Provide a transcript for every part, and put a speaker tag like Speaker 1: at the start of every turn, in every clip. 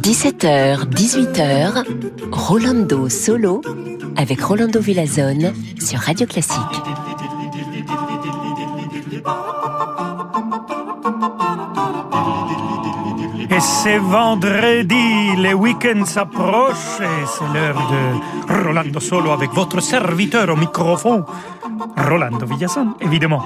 Speaker 1: 17h, 18h, Rolando Solo avec Rolando Villazone sur Radio Classique.
Speaker 2: Et c'est vendredi, les week-ends s'approchent et c'est l'heure de Rolando Solo avec votre serviteur au microphone, Rolando Villazone, évidemment,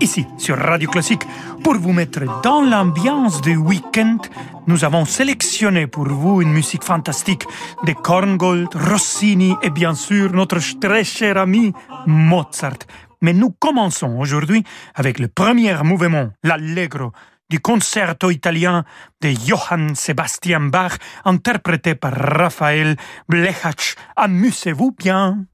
Speaker 2: ici sur Radio Classique. Pour vous mettre dans l'ambiance du week-end, nous avons sélectionné pour vous une musique fantastique de Korngold, Rossini et bien sûr notre très cher ami Mozart. Mais nous commençons aujourd'hui avec le premier mouvement, l'Allegro, du concerto italien de Johann Sebastian Bach, interprété par Raphaël Blechach. Amusez-vous bien!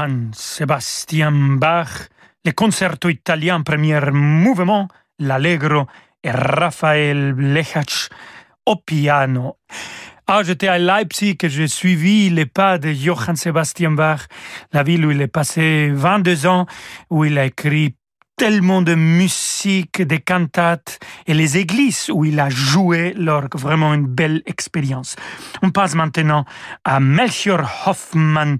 Speaker 2: Johann Sebastian Bach, le concerto italien premier mouvement, l'Allegro et Raphaël Blechach au piano. Ah, j'étais à Leipzig et j'ai suivi les pas de Johann Sebastian Bach, la ville où il est passé 22 ans, où il a écrit
Speaker 3: tellement de musique, des cantates et les églises où il a joué l'orgue. Vraiment une belle expérience. On passe maintenant à Melchior Hoffmann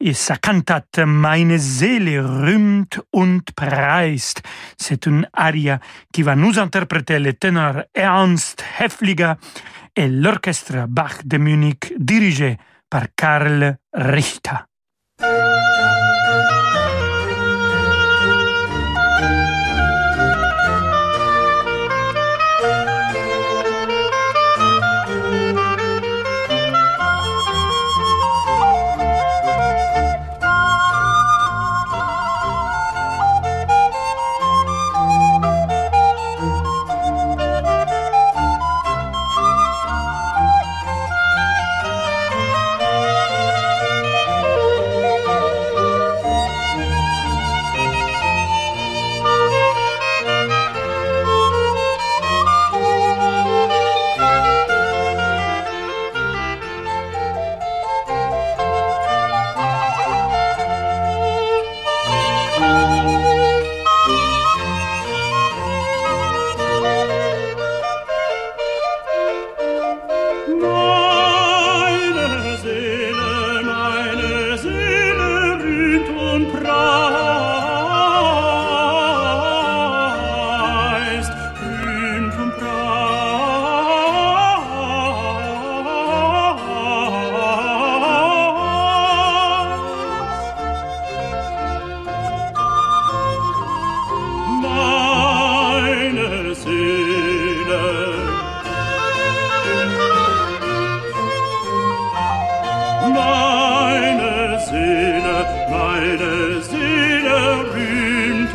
Speaker 3: et sa cantate Meine Seele rühmt und preist. C'est une aria qui va nous interpréter le ténor Ernst Hefliger et l'orchestre Bach de Munich dirigé par Karl Richter.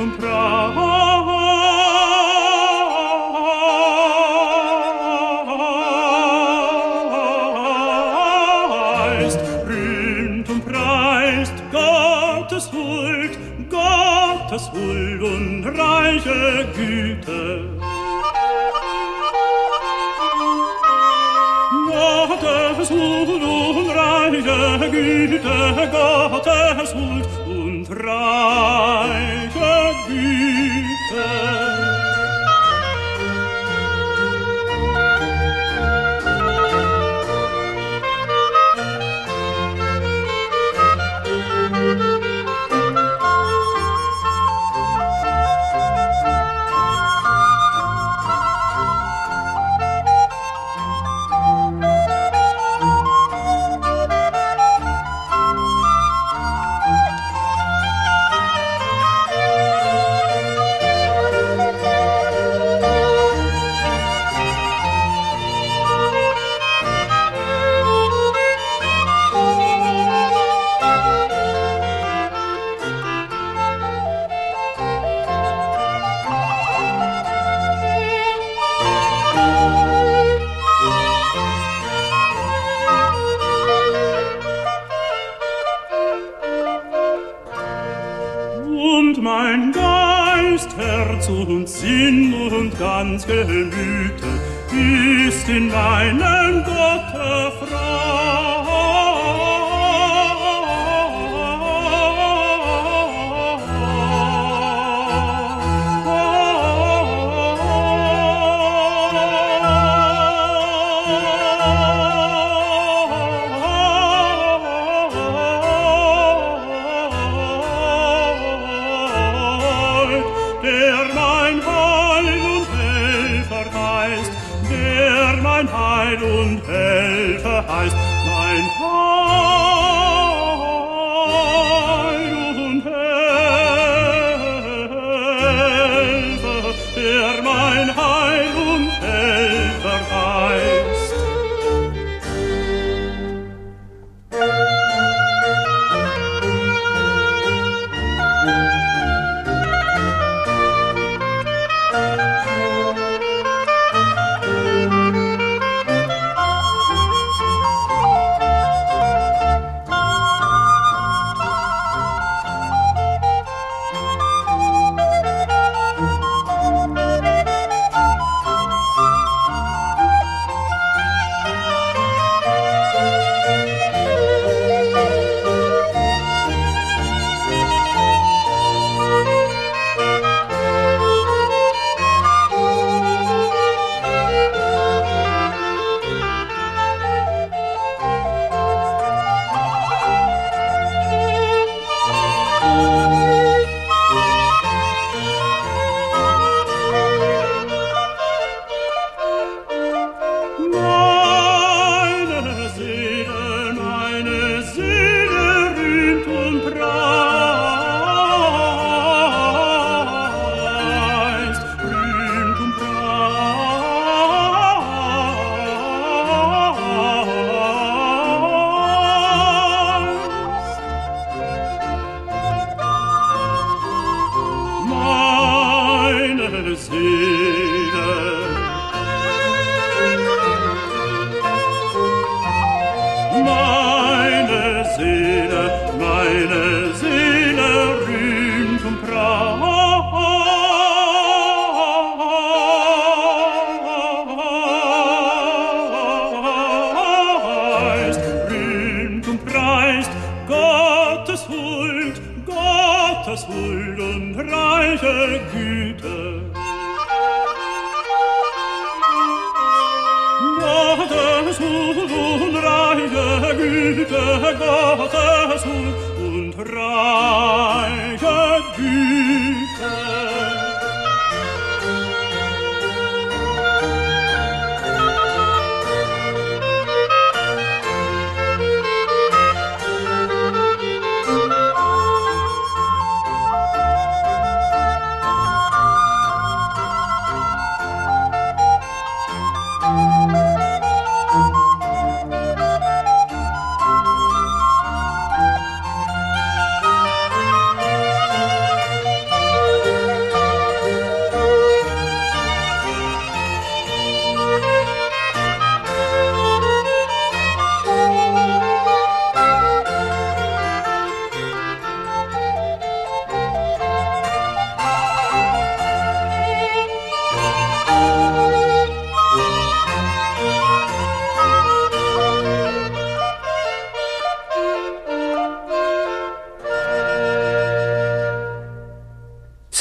Speaker 3: comprava deinen Gott erfreut.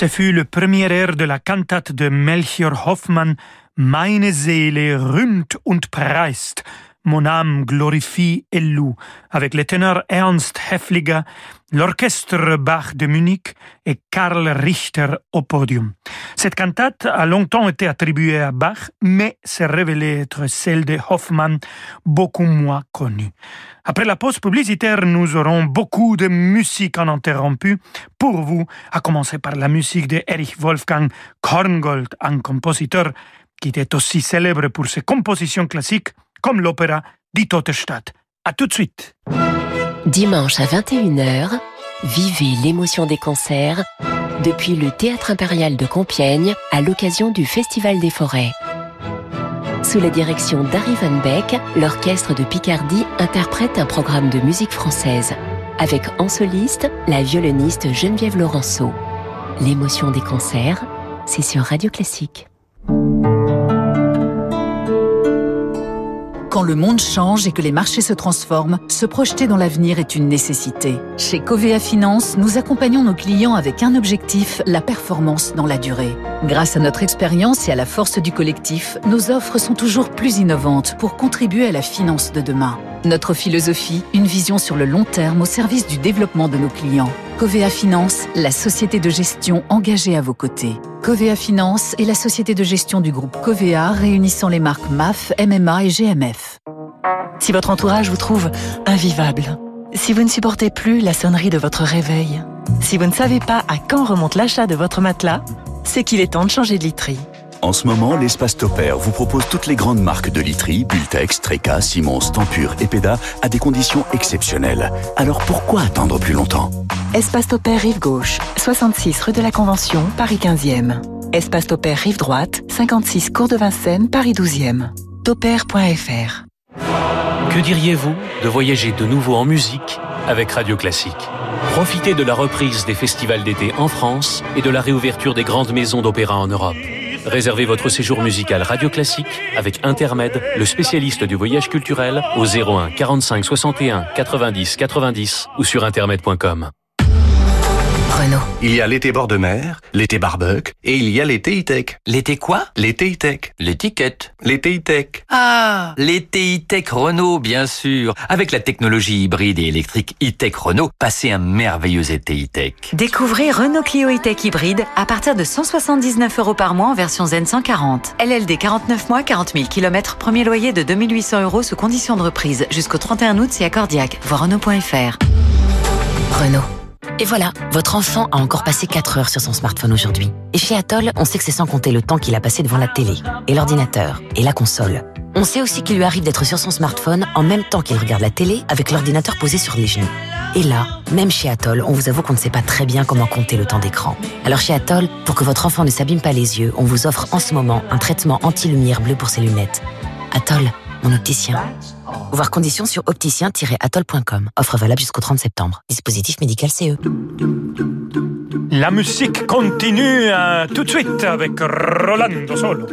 Speaker 2: Ce fut le premier air de la cantate de Melchior Hoffmann, Meine Seele rühmt und preist, Mon âme glorifie et loue, avec le ténor Ernst Heffliger, l'orchestre Bach de Munich et Karl Richter au podium. Cette cantate a longtemps été attribuée à Bach, mais s'est révélée être celle de Hoffmann, beaucoup moins connue. Après la pause publicitaire, nous aurons beaucoup de musique en interrompu pour vous, à commencer par la musique de Erich Wolfgang Korngold, un compositeur qui était aussi célèbre pour ses compositions classiques comme l'opéra Die Tote Stadt. À tout de suite.
Speaker 1: Dimanche à 21h, vivez l'émotion des concerts depuis le Théâtre impérial de Compiègne à l'occasion du Festival des forêts. Sous la direction d'Harry Van Beck, l'orchestre de Picardie interprète un programme de musique française, avec en soliste la violoniste Geneviève Laurenceau. L'émotion des concerts, c'est sur Radio Classique.
Speaker 4: Quand le monde change et que les marchés se transforment, se projeter dans l'avenir est une nécessité. Chez Covea Finance, nous accompagnons nos clients avec un objectif, la performance dans la durée. Grâce à notre expérience et à la force du collectif, nos offres sont toujours plus innovantes pour contribuer à la finance de demain. Notre philosophie, une vision sur le long terme au service du développement de nos clients. Covea Finance, la société de gestion engagée à vos côtés. Covea Finance est la société de gestion du groupe Covea réunissant les marques MAF, MMA et GMF.
Speaker 5: Si votre entourage vous trouve invivable, si vous ne supportez plus la sonnerie de votre réveil, si vous ne savez pas à quand remonte l'achat de votre matelas, c'est qu'il est temps de changer de literie.
Speaker 6: En ce moment, l'espace Topair vous propose toutes les grandes marques de literie, Bultex, Treca, Simons, Tempur et Peda à des conditions exceptionnelles. Alors pourquoi attendre plus longtemps?
Speaker 5: Espace Topair Rive Gauche, 66 rue de la Convention, Paris 15e. Espace Topair Rive Droite, 56 Cours de Vincennes, Paris 12e. Topair.fr
Speaker 7: Que diriez-vous de voyager de nouveau en musique avec Radio Classique? Profitez de la reprise des festivals d'été en France et de la réouverture des grandes maisons d'opéra en Europe. Réservez votre séjour musical Radio Classique avec Intermed, le spécialiste du voyage culturel, au 01 45 61 90 90 ou sur intermed.com.
Speaker 1: Renault.
Speaker 8: Il y a l'été bord de mer, l'été barbecue et il y a l'été e-tech.
Speaker 9: L'été quoi?
Speaker 8: L'été e-tech.
Speaker 9: L'étiquette.
Speaker 8: L'été e-tech.
Speaker 9: Ah, l'été e-tech Renault, bien sûr. Avec la technologie hybride et électrique e-tech Renault, passez un merveilleux été e-tech.
Speaker 10: Découvrez Renault Clio e-tech hybride à partir de 179 euros par mois en version Zen 140. LLD 49 mois, 40 000 km, premier loyer de 2800 euros sous condition de reprise. Jusqu'au 31 août, c'est accordiaque. Voir Renault.fr.
Speaker 1: Renault. Et voilà, votre enfant a encore passé 4 heures sur son smartphone aujourd'hui. Et chez Atoll, on sait que c'est sans compter le temps qu'il a passé devant la télé, et l'ordinateur, et la console.
Speaker 11: On sait aussi qu'il lui arrive d'être sur son smartphone en même temps qu'il regarde la télé avec l'ordinateur posé sur les genoux. Et là, même chez Atoll, on vous avoue qu'on ne sait pas très bien comment compter le temps d'écran. Alors chez Atoll, pour que votre enfant ne s'abîme pas les yeux, on vous offre en ce moment un traitement anti-lumière bleue pour ses lunettes. Atoll, mon opticien. Voir conditions sur opticien-atoll.com. Offre valable jusqu'au 30 septembre. Dispositif médical CE.
Speaker 2: La musique continue euh, tout de suite avec Rolando Solo.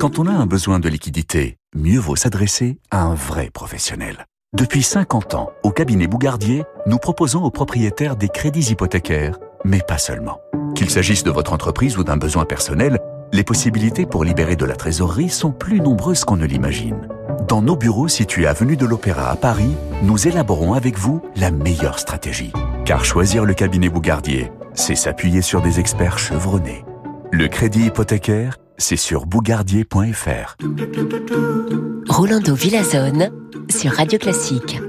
Speaker 6: Quand on a un besoin de liquidité, mieux vaut s'adresser à un vrai professionnel. Depuis 50 ans, au cabinet Bougardier, nous proposons aux propriétaires des crédits hypothécaires, mais pas seulement. Qu'il s'agisse de votre entreprise ou d'un besoin personnel, les possibilités pour libérer de la trésorerie sont plus nombreuses qu'on ne l'imagine. Dans nos bureaux situés avenue de l'Opéra à Paris, nous élaborons avec vous la meilleure stratégie. Car choisir le cabinet Bougardier, c'est s'appuyer sur des experts chevronnés. Le crédit hypothécaire, c'est sur bougardier.fr.
Speaker 1: Rolando Villazone sur Radio Classique.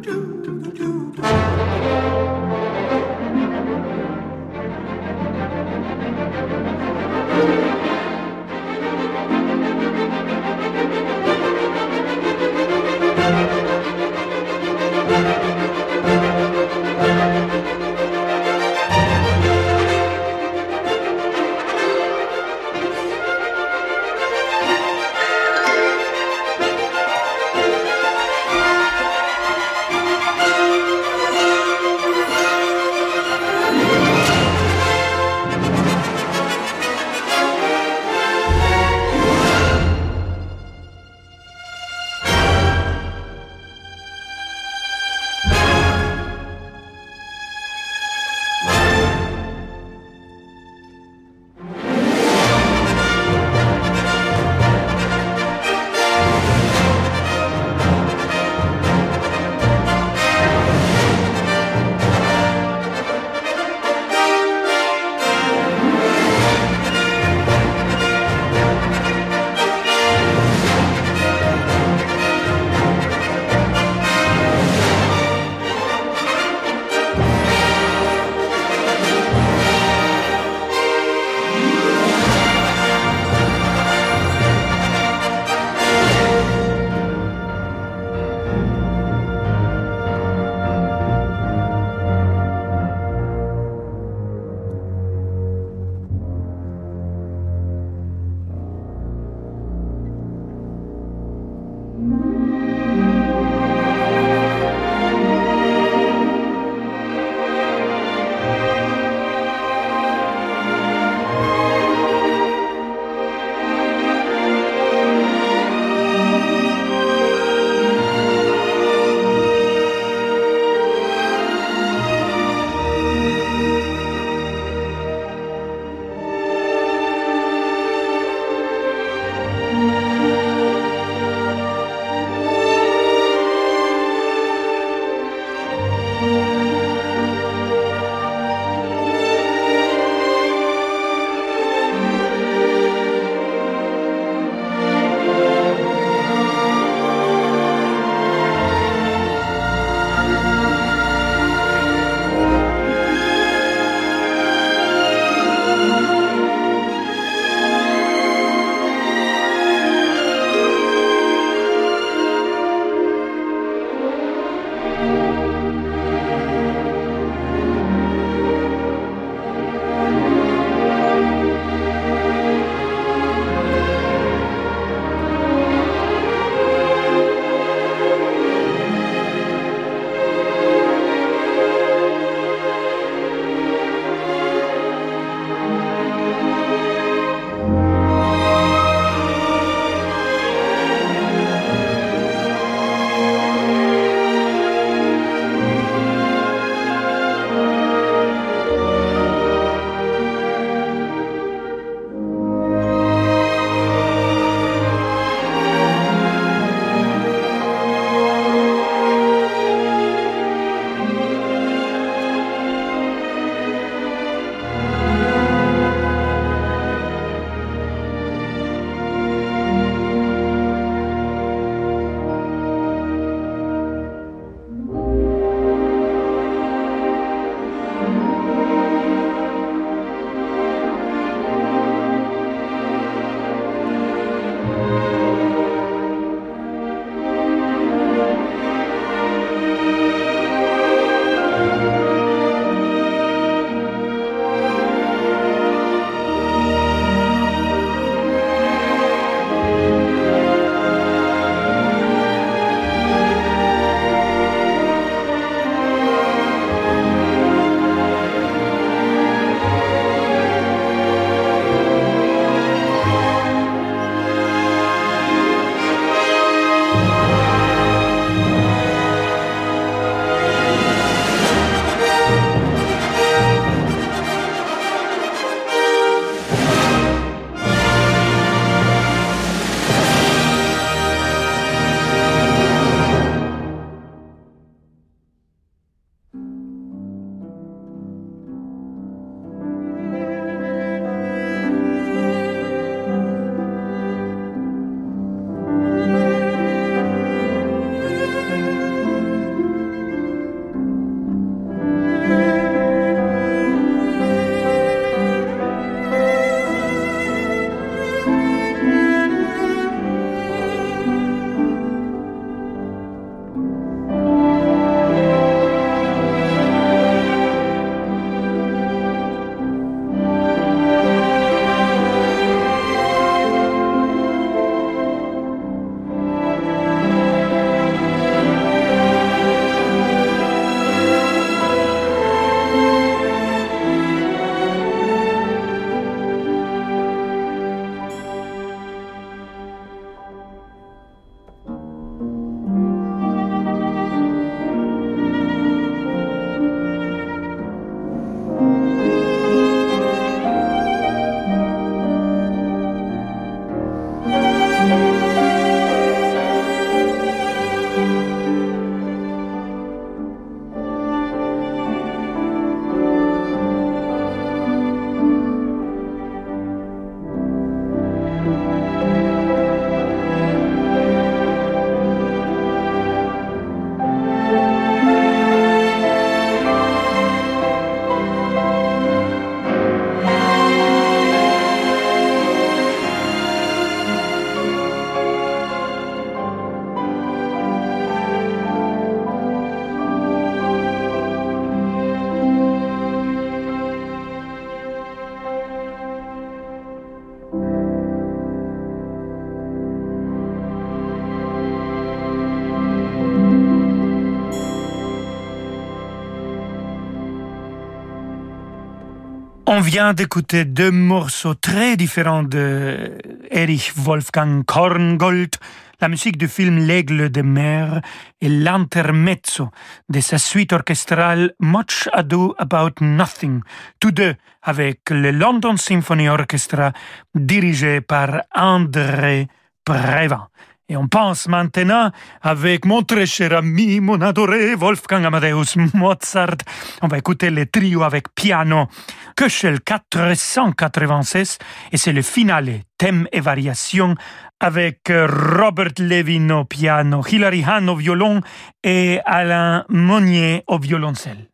Speaker 2: On vient d'écouter deux morceaux très différents de Erich Wolfgang Korngold, la musique du film L'Aigle de mer et l'intermezzo de sa suite orchestrale Much Ado About Nothing, tous deux avec le London Symphony Orchestra dirigé par André Prévent. Et on pense maintenant avec mon très cher ami, mon adoré Wolfgang Amadeus Mozart. On va écouter le trio avec piano Köchel 496 et c'est le finale, thème et variation avec Robert Levin au piano, Hilary Hahn au violon et Alain Monnier au violoncelle.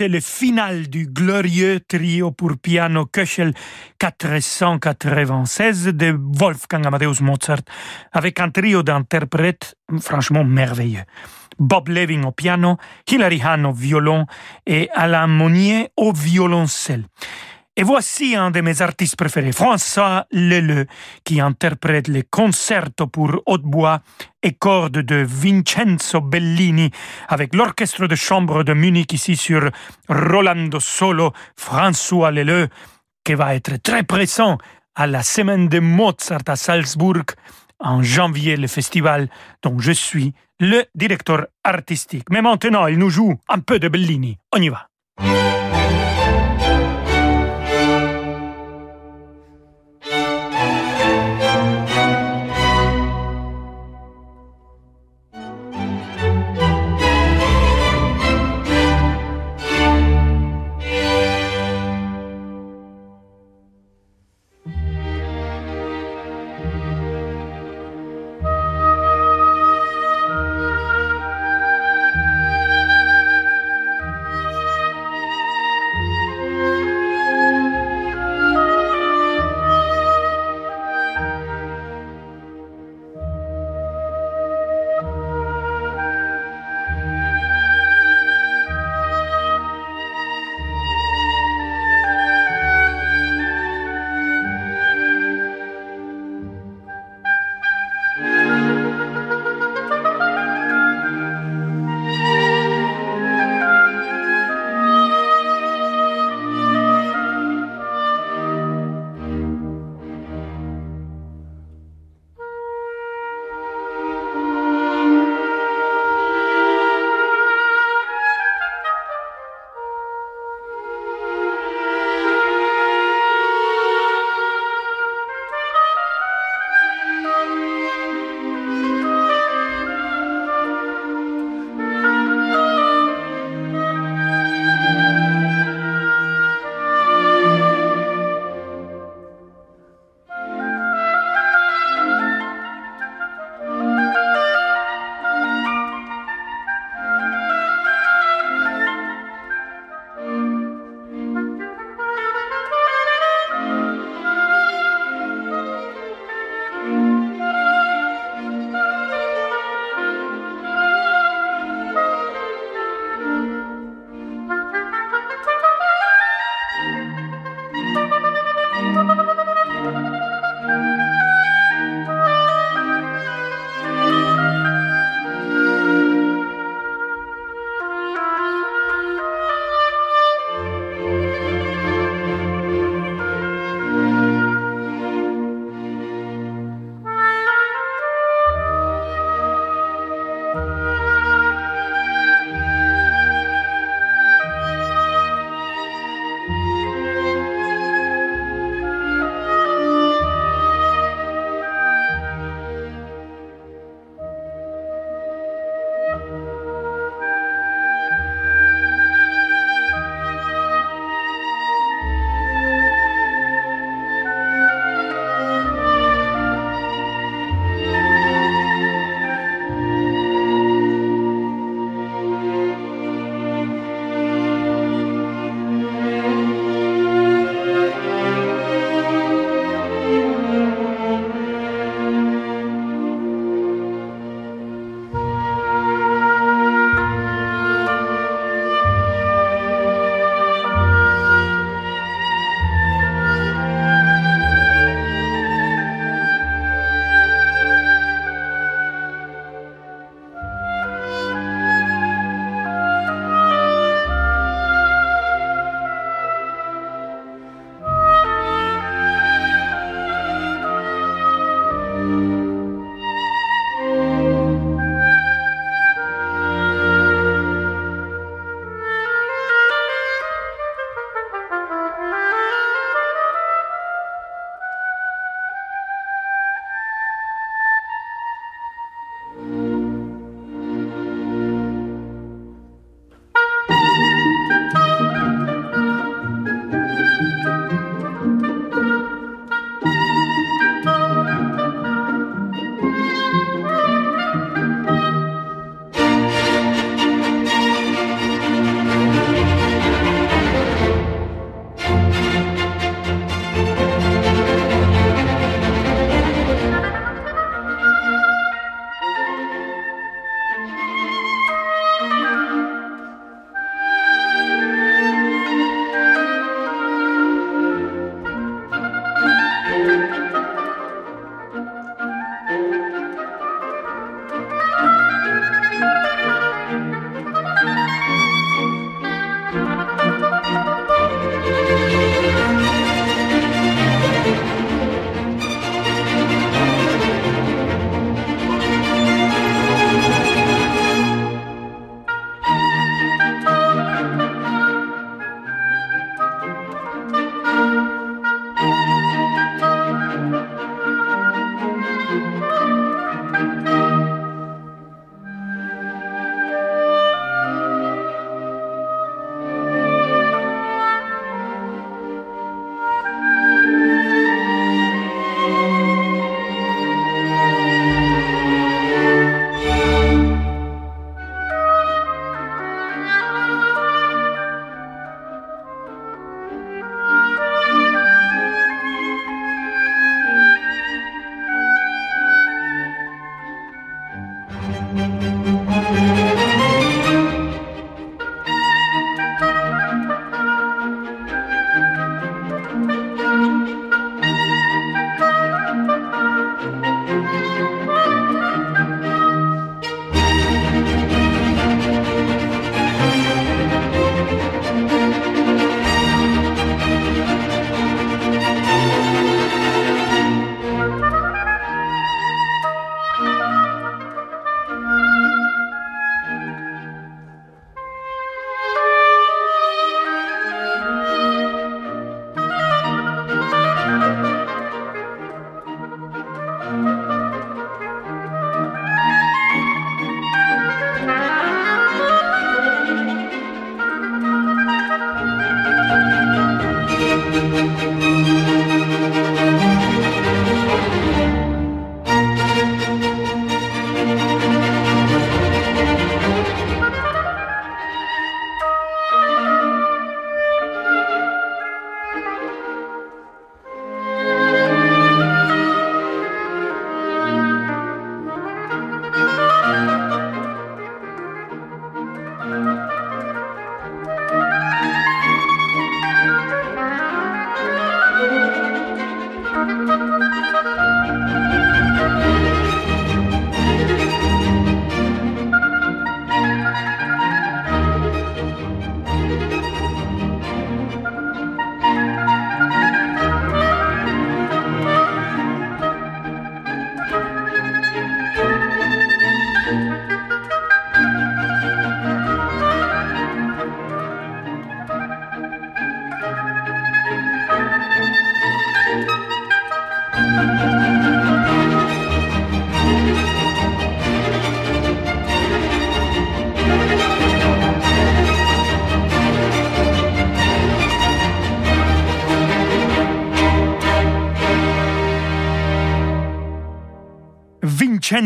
Speaker 2: C'était le final du glorieux trio pour piano Köchel 496 de Wolfgang Amadeus Mozart, avec un trio d'interprètes franchement merveilleux. Bob Leving au piano, Hilary Hahn au violon et Alain Monnier au violoncelle. Et voici un de mes artistes préférés, François Leleu, qui interprète les concertos pour hautbois et cordes de Vincenzo Bellini avec l'orchestre de chambre de Munich ici sur Rolando Solo, François Leleu, qui va être très présent à la semaine de Mozart à Salzbourg en janvier, le festival dont je suis le directeur artistique. Mais maintenant, il nous joue un peu de Bellini. On y va.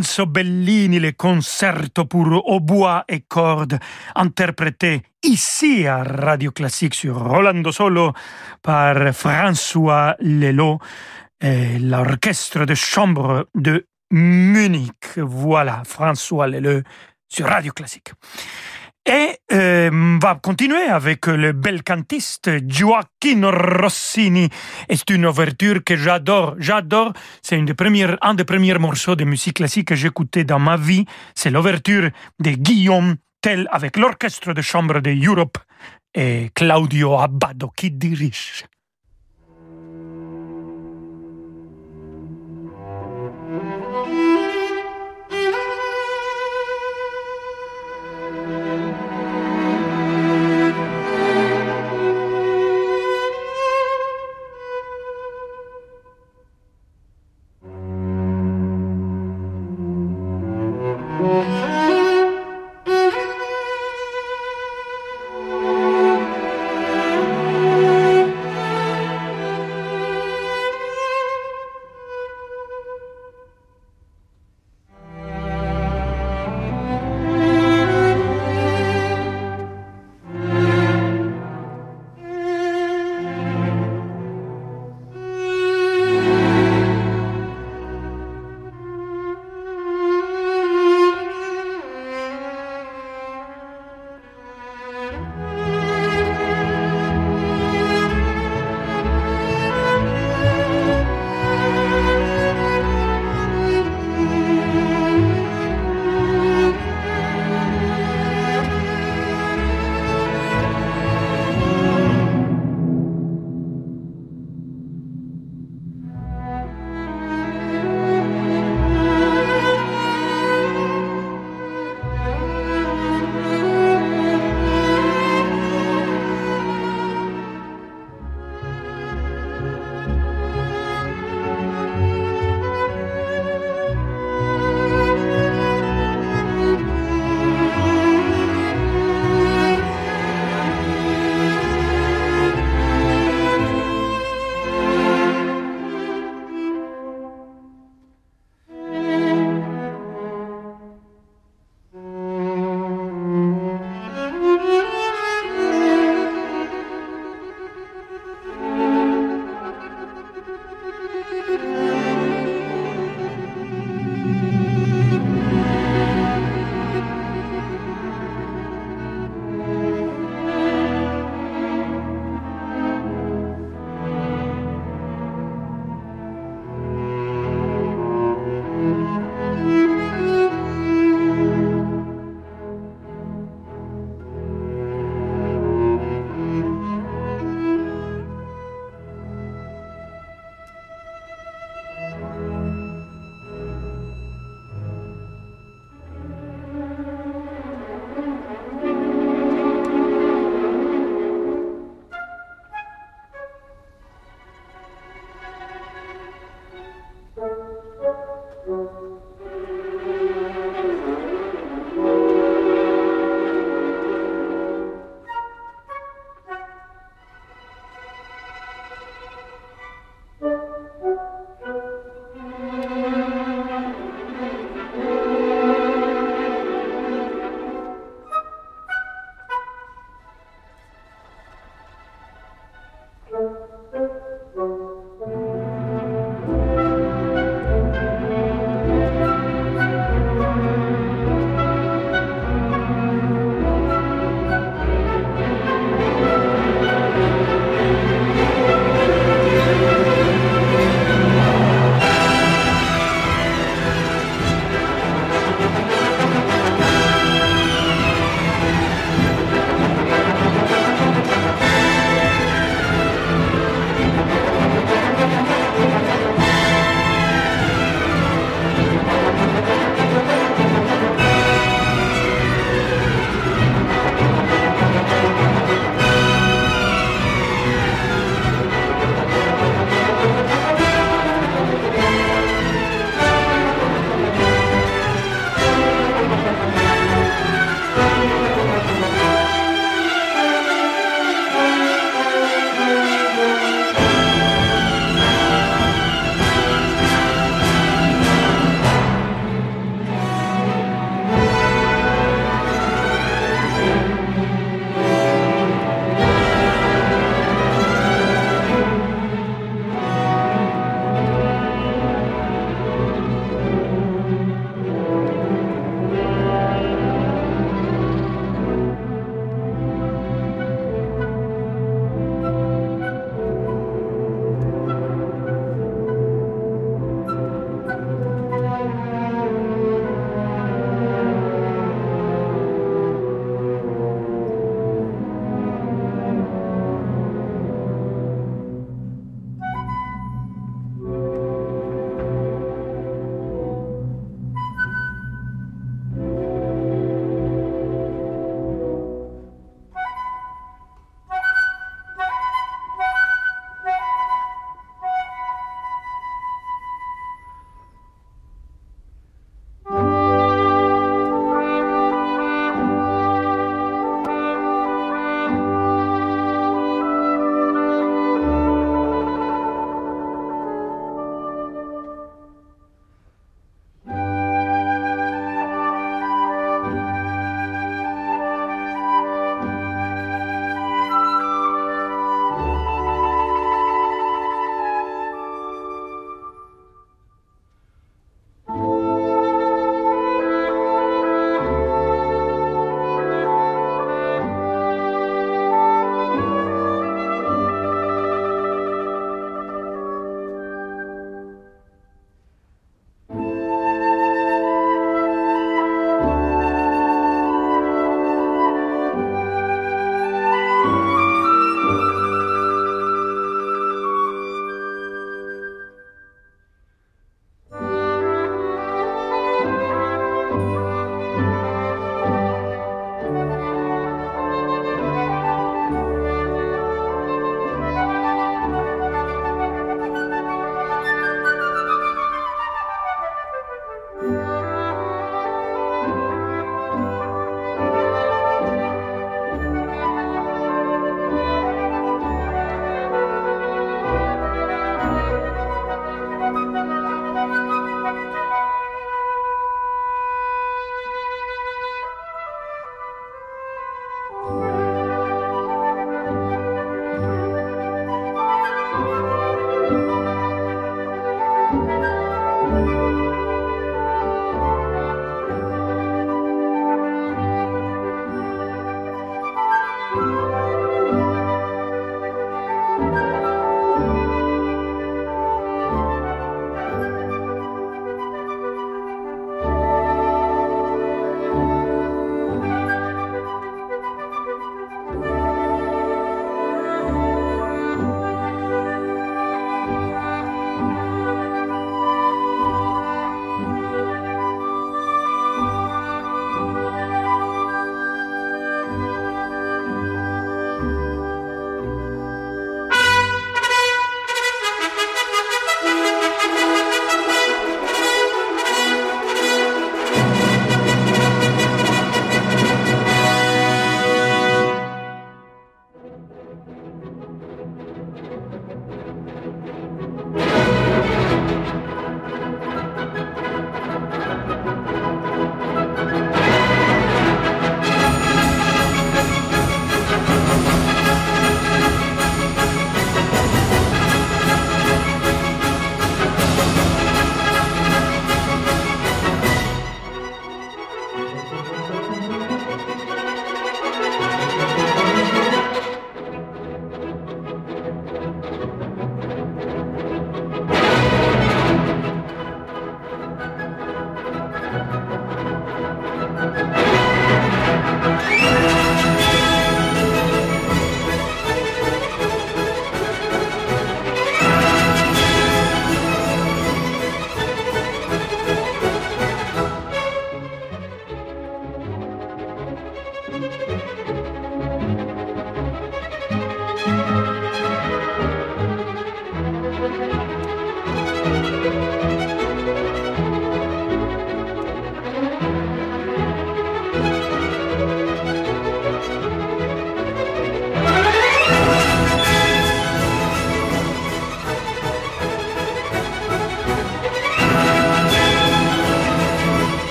Speaker 2: Vincenzo Bellini, le concerto pour hautbois et cordes, interprété ici à Radio Classique sur Rolando Solo par François Lelot et l'orchestre de chambre de Munich. Voilà, François Lelot sur Radio Classique. Et euh, on va continuer avec le bel cantiste Gioacchino Rossini. C'est une ouverture que j'adore. J'adore. C'est un des premiers morceaux de musique classique que j'écoutais dans ma vie. C'est l'ouverture de Guillaume Tell avec l'orchestre de chambre de Europe et Claudio Abbado qui dirige.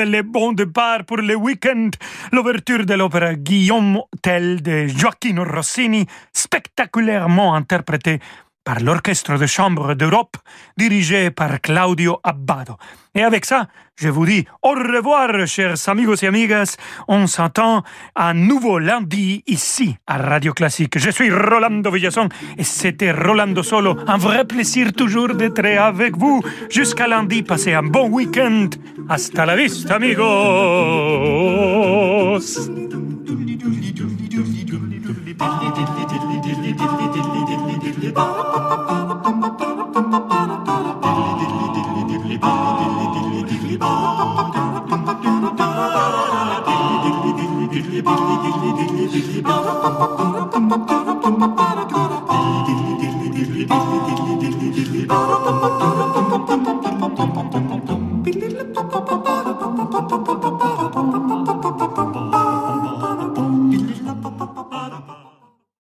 Speaker 2: C'est le bon départ pour le week-end. L'ouverture de l'opéra Guillaume Tell de Gioacchino Rossini, spectaculairement interprétée par l'Orchestre de chambre d'Europe, dirigé par Claudio Abbado. Et avec ça, je vous dis au revoir, chers amigos et amigas. On s'entend à nouveau lundi ici à Radio Classique. Je suis Rolando Villason et c'était Rolando Solo. Un vrai plaisir toujours d'être avec vous. Jusqu'à lundi, passez un bon week-end. Hasta la vista, amigos. Bum bum bum bum bum